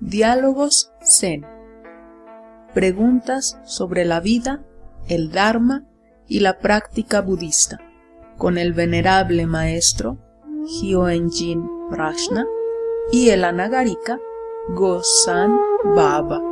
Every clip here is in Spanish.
Diálogos Zen. Preguntas sobre la vida, el Dharma y la práctica budista, con el venerable maestro Hyoenjin Prashna y el anagarika Gosan Baba.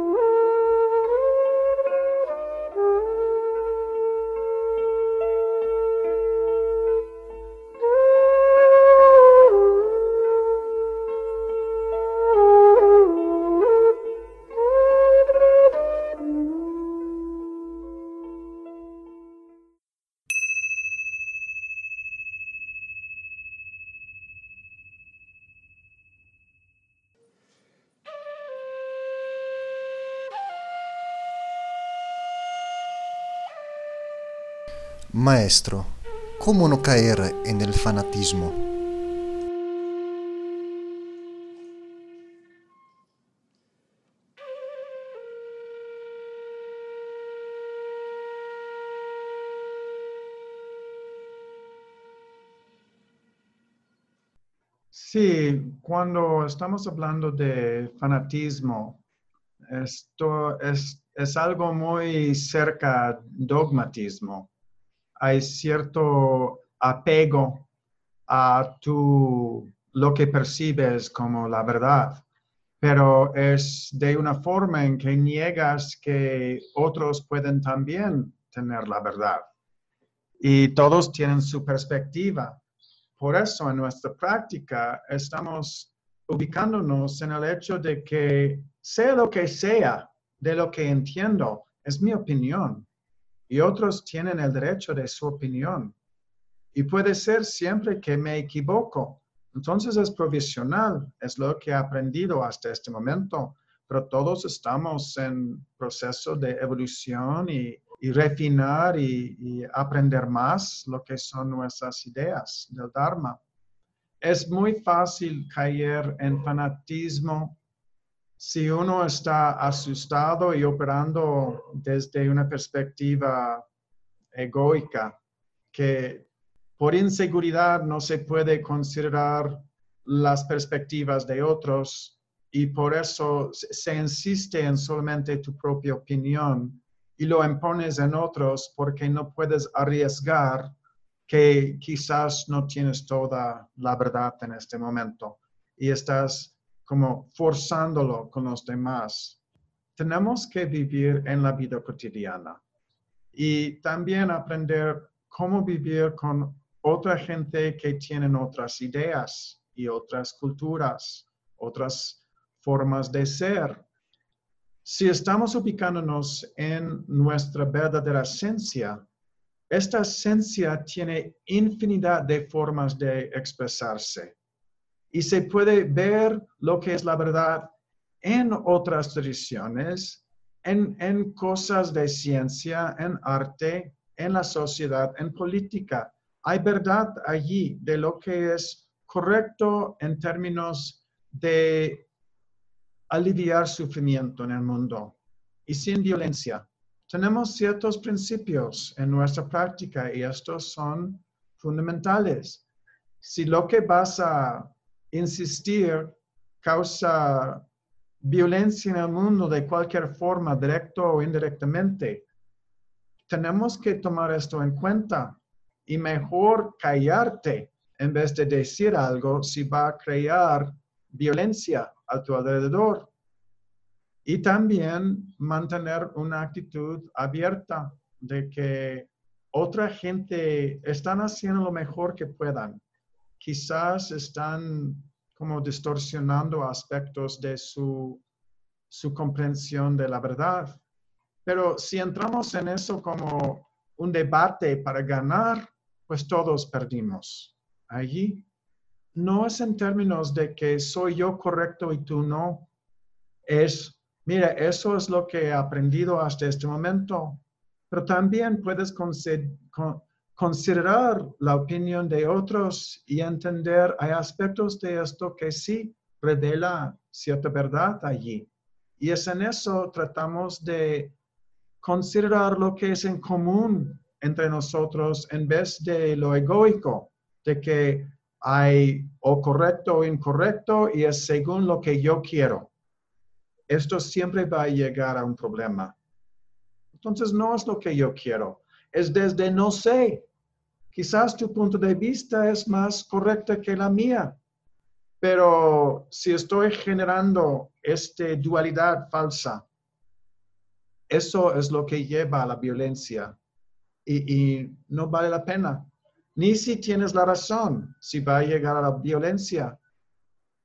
Maestro, ¿cómo no caer en el fanatismo? Sí, cuando estamos hablando de fanatismo, esto es, es algo muy cerca dogmatismo hay cierto apego a tu, lo que percibes como la verdad, pero es de una forma en que niegas que otros pueden también tener la verdad. Y todos tienen su perspectiva. Por eso en nuestra práctica estamos ubicándonos en el hecho de que sea lo que sea de lo que entiendo, es mi opinión y otros tienen el derecho de su opinión. Y puede ser siempre que me equivoco. Entonces es provisional, es lo que he aprendido hasta este momento, pero todos estamos en proceso de evolución y, refinar y, y, aprender más lo que son nuestras ideas del Dharma. Es muy fácil caer en fanatismo si uno está asustado y operando desde una perspectiva egoica, que por inseguridad no se puede considerar las perspectivas de otros y por eso se insiste en solamente tu propia opinión y lo impones en otros porque no puedes arriesgar que quizás no tienes toda la verdad en este momento y estás como forzándolo con los demás. Tenemos que vivir en la vida cotidiana y también aprender cómo vivir con otra gente que tienen otras ideas y otras culturas, otras formas de ser. Si estamos ubicándonos en nuestra verdadera esencia, esta esencia tiene infinidad de formas de expresarse y se puede ver lo que es la verdad en otras tradiciones, en, en cosas de ciencia, en arte, en la sociedad, en política. Hay verdad allí de lo que es correcto en términos de aliviar sufrimiento en el mundo y sin violencia. Tenemos ciertos principios en nuestra práctica y estos son fundamentales. Si lo que vas a insistir causa violencia en el mundo de cualquier forma, directo o indirectamente. Tenemos que tomar esto en cuenta y mejor callarte en vez de decir algo si va a crear violencia a tu alrededor. Y también mantener una actitud abierta de que otra gente están haciendo lo mejor que puedan quizás están como distorsionando aspectos de su, su comprensión de la verdad. Pero si entramos en eso como un debate para ganar, pues todos perdimos. Allí no es en términos de que soy yo correcto y tú no. Es, mira, eso es lo que he aprendido hasta este momento. Pero también puedes considerar la opinión de otros y entender, hay aspectos de esto que sí revela cierta verdad allí. Y es en eso tratamos de considerar lo que es en común entre nosotros en vez de lo egoico, de que hay o correcto o incorrecto y es según lo que yo quiero. esto siempre va a llegar a un problema. Entonces no es lo que yo quiero, es desde no sé. Quizás tu punto de vista es más correcto que la mía, pero si estoy generando esta dualidad falsa, eso es lo que lleva a la violencia y, no vale la pena. Ni si tienes la razón, si va a llegar a la violencia.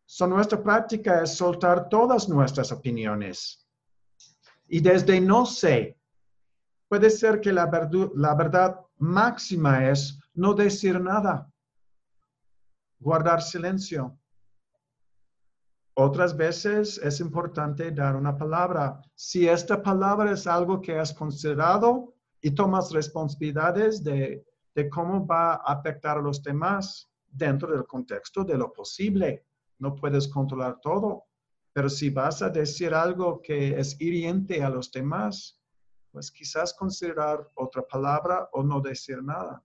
So, nuestra práctica es soltar todas nuestras opiniones. Y desde no sé, puede ser que la, la verdad máxima es no decir nada, guardar silencio. Otras veces es importante dar una palabra. Si esta palabra es algo que has considerado y tomas responsabilidades de, cómo va a afectar a los demás dentro del contexto de lo posible. No puedes controlar todo, pero si vas a decir algo que es hiriente a los demás, pues quizás considerar otra palabra o no decir nada.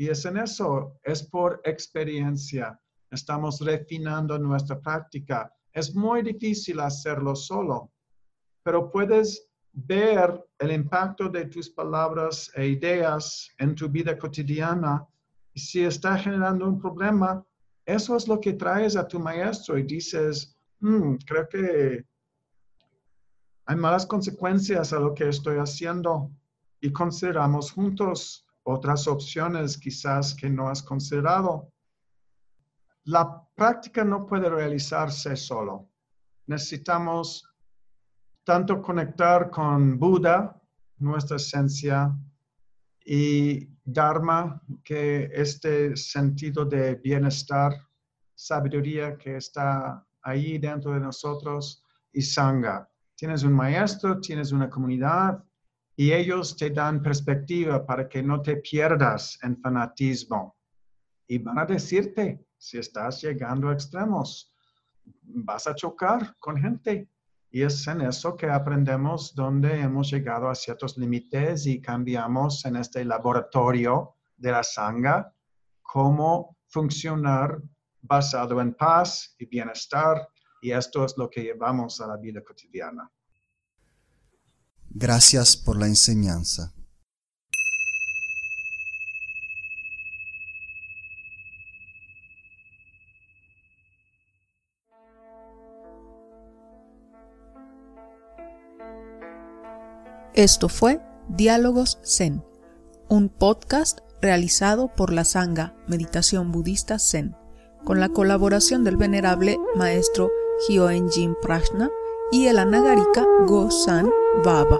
Y es en eso, es por experiencia estamos refinando nuestra práctica. Es muy difícil hacerlo solo, pero puedes ver el impacto de tus palabras e ideas en tu vida cotidiana. Y si está generando un problema, eso es lo que traes a tu maestro y dices, hmm, creo que hay malas consecuencias a lo que estoy haciendo y consideramos juntos otras opciones quizás que no has considerado. La práctica no puede realizarse solo. Necesitamos tanto conectar con Buda, nuestra esencia, y Dharma, que este sentido de bienestar, sabiduría que está ahí dentro de nosotros, y Sangha. Tienes un maestro, tienes una comunidad, y ellos te dan perspectiva para que no te pierdas en fanatismo. Y van a decirte, si estás llegando a extremos, vas a chocar con gente. Y es en eso que aprendemos dónde hemos llegado a ciertos límites y cambiamos en este laboratorio de la sangha cómo funcionar basado en paz y bienestar. Y esto es lo que llevamos a la vida cotidiana. Gracias por la enseñanza. Esto fue Diálogos Zen, un podcast realizado por la Sangha Meditación Budista Zen, con la colaboración del venerable maestro Hyoen-Jin Prajna y el anagarika Go-san Baba.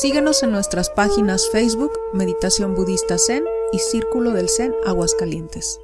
Síguenos en nuestras páginas Facebook Meditación Budista Zen y Círculo del Zen Aguascalientes.